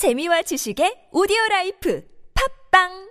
재미와 지식의 오디오 라이프. 팝빵!